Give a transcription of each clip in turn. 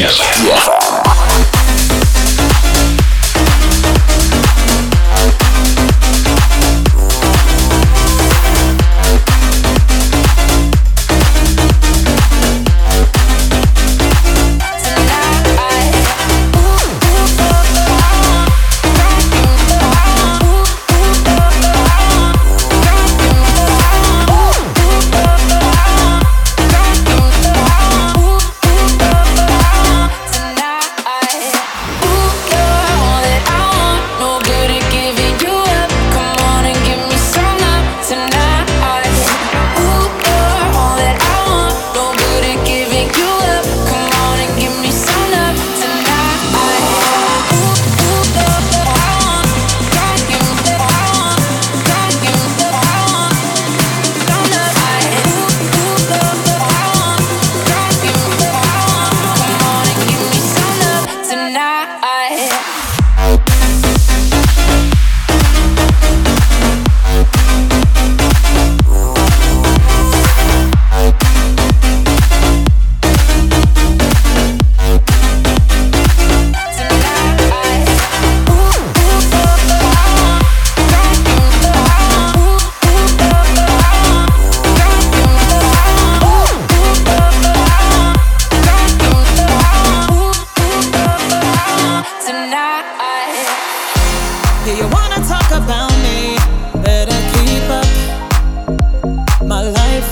Tonight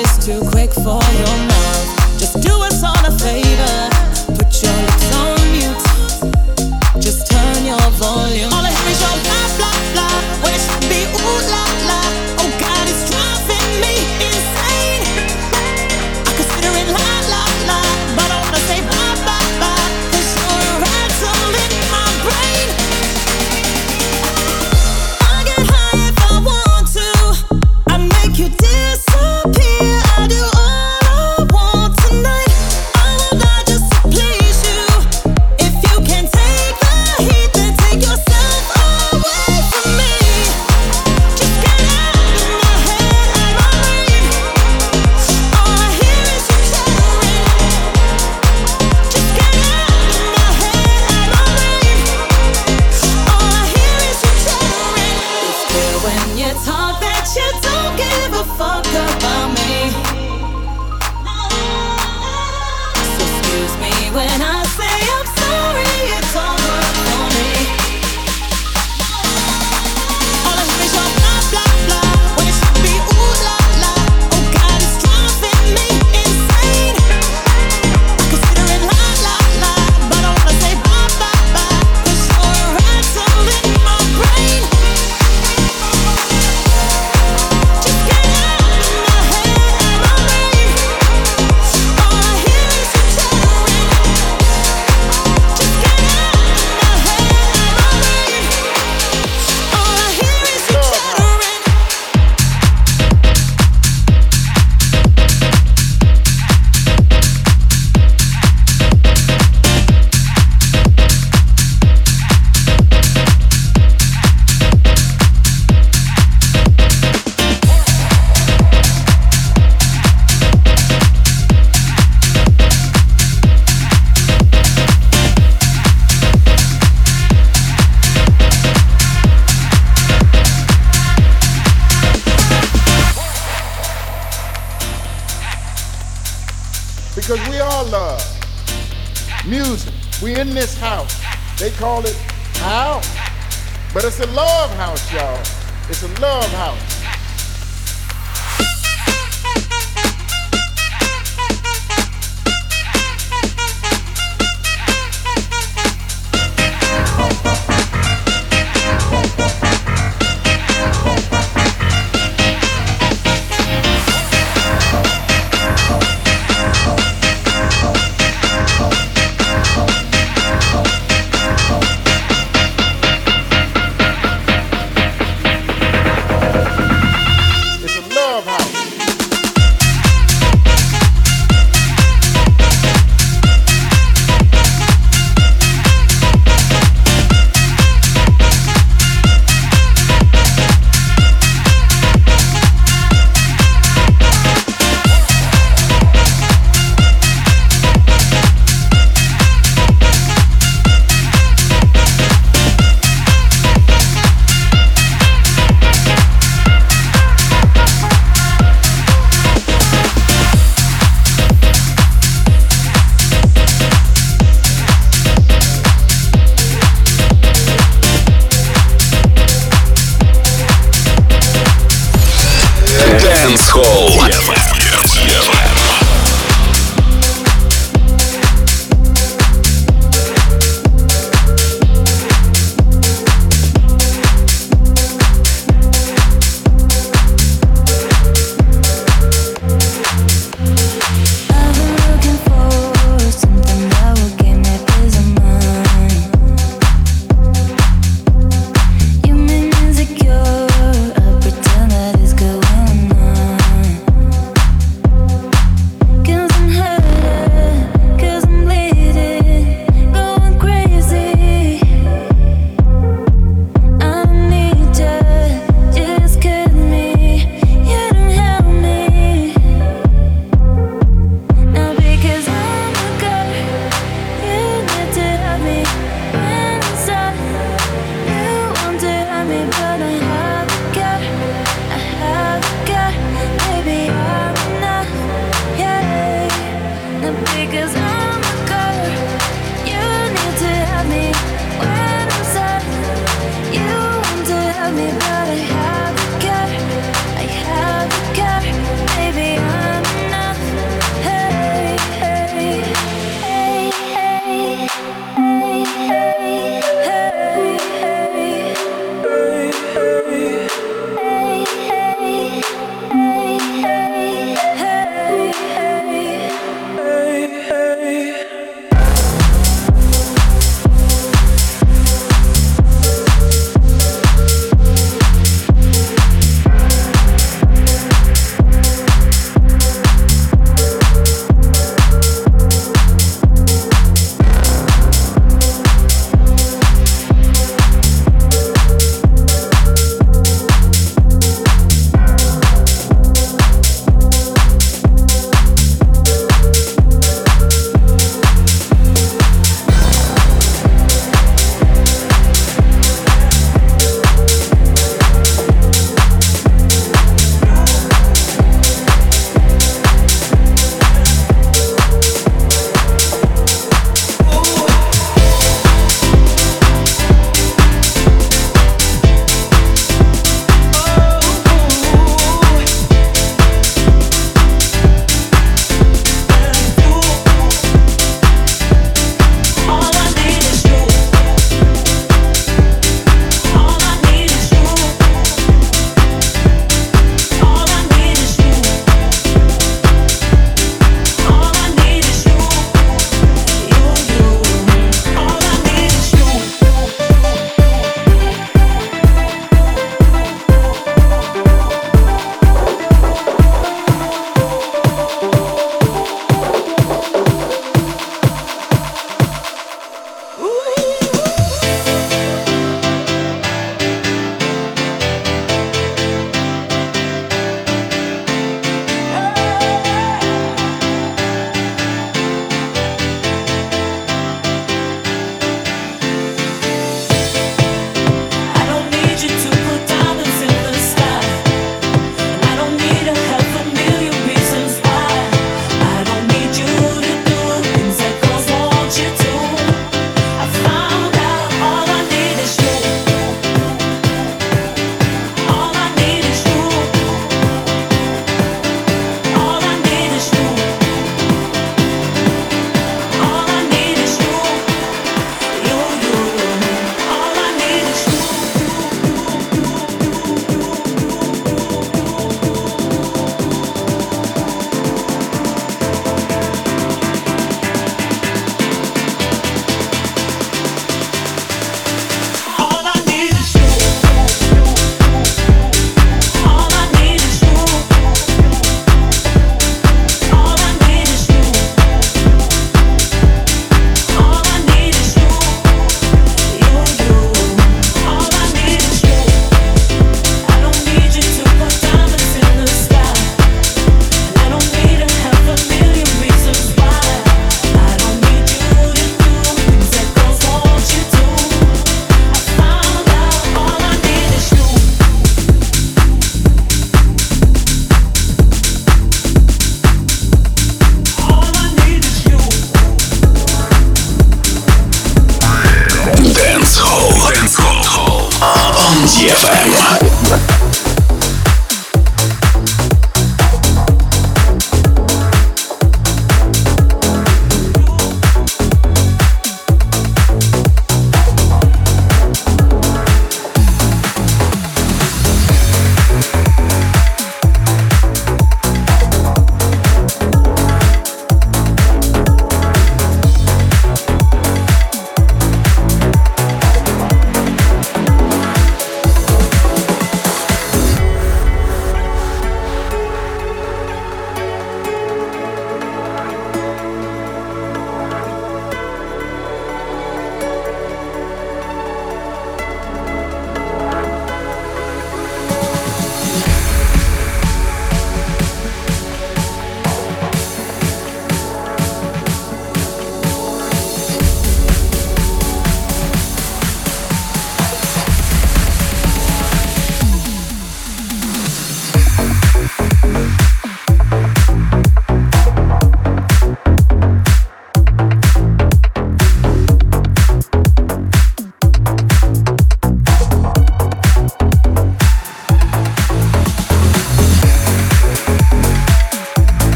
is too quick for your mouth. call it house. But it's a love house, y'all. It's a love house.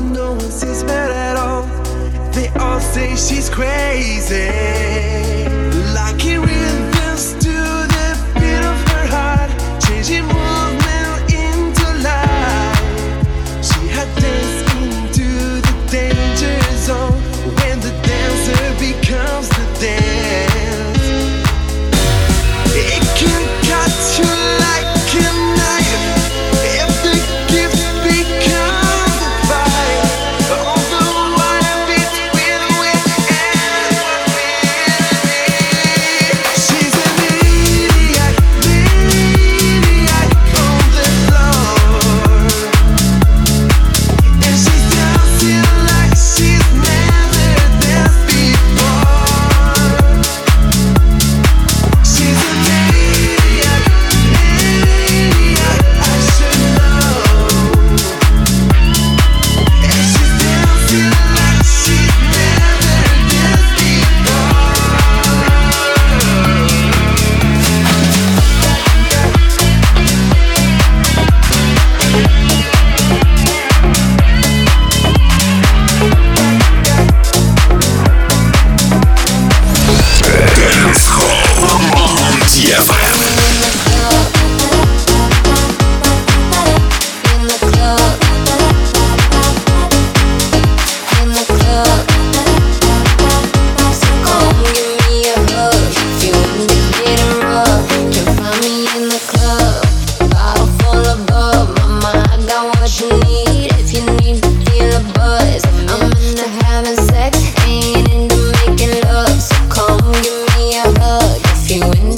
no one sees her at all. They all say she's crazy. you in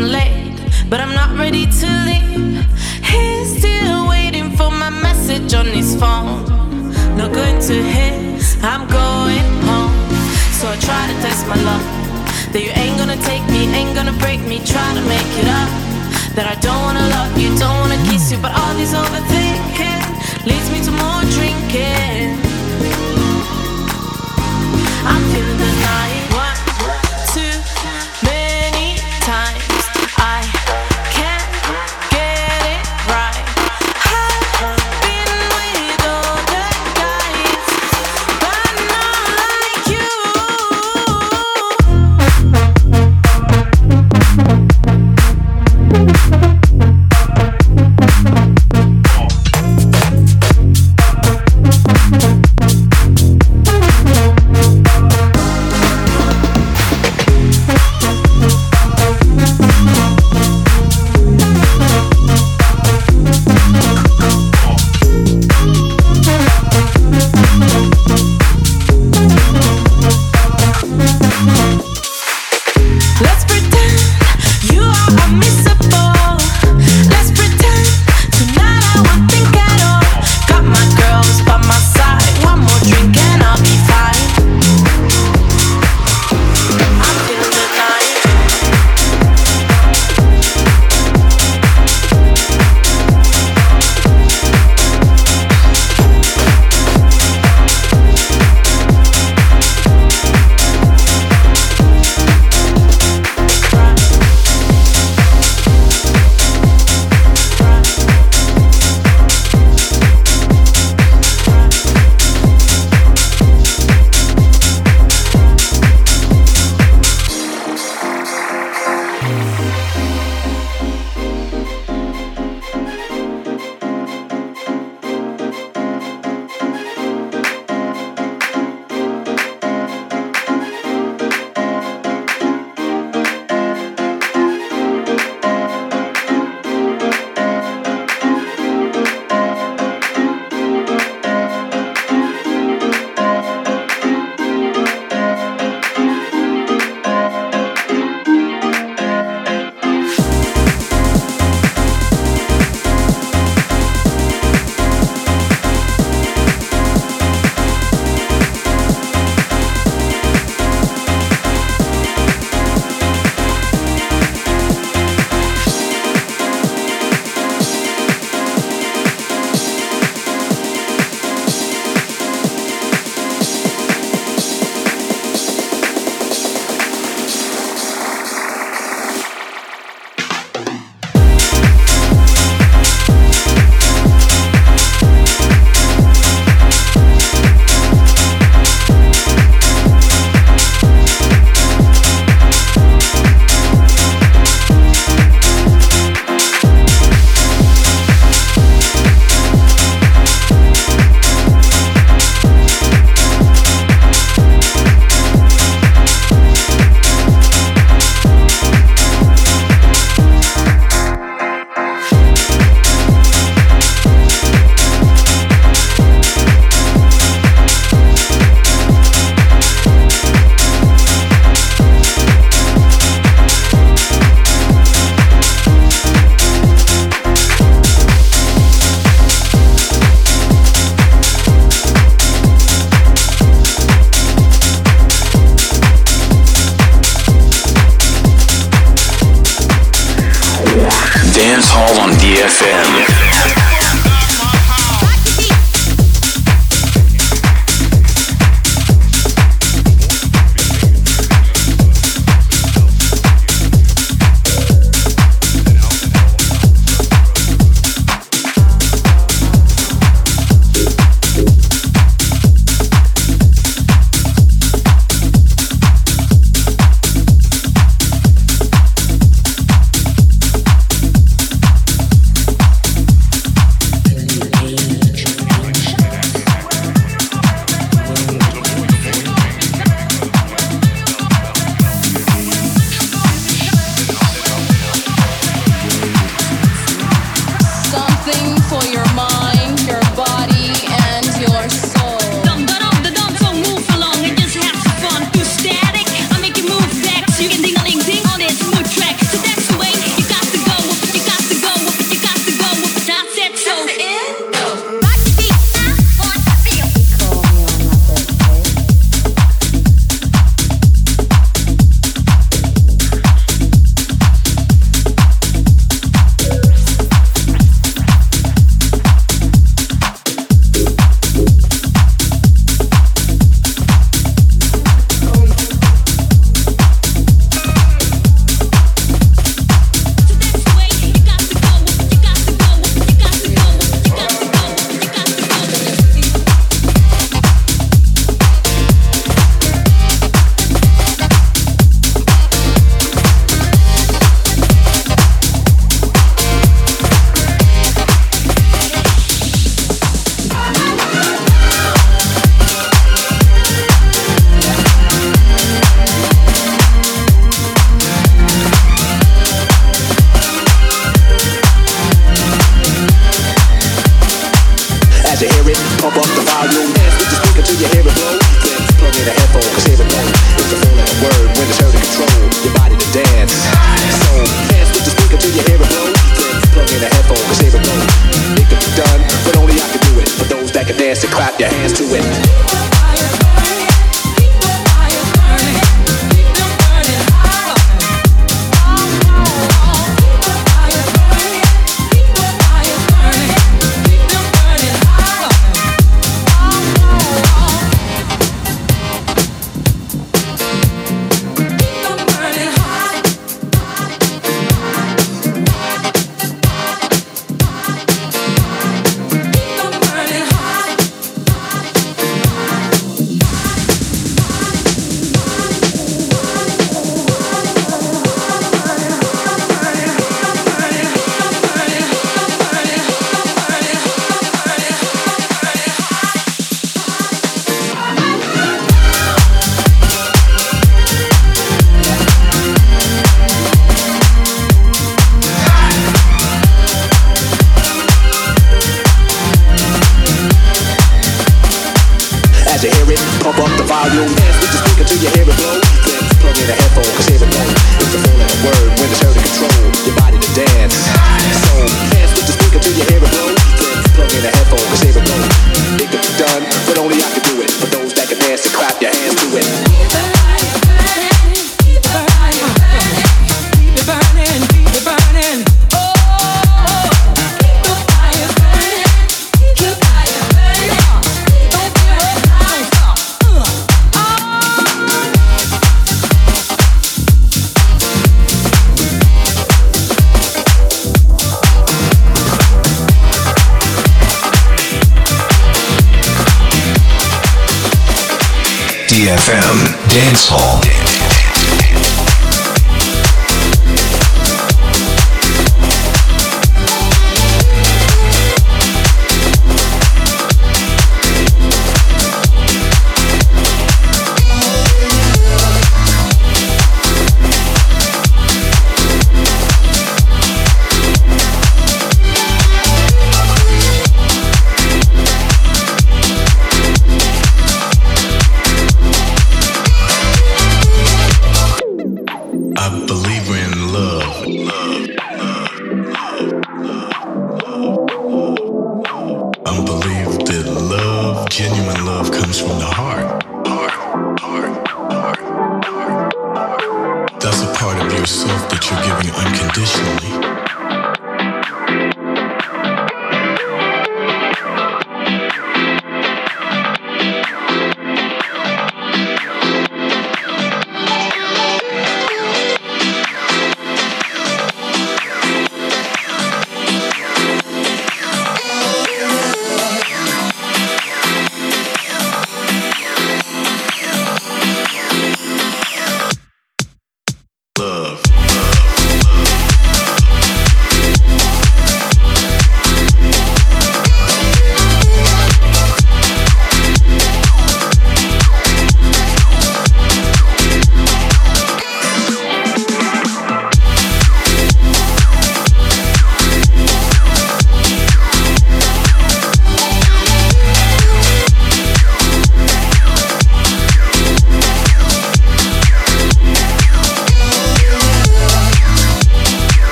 late, but I'm not ready to leave. He's still waiting for my message on his phone. Not going to his, I'm going home. So I try to test my luck. That you ain't gonna take me, ain't gonna break me, try to make it up. That I don't wanna love you, don't wanna kiss you, but all this overthinking leads me to more drinking. I'm feeling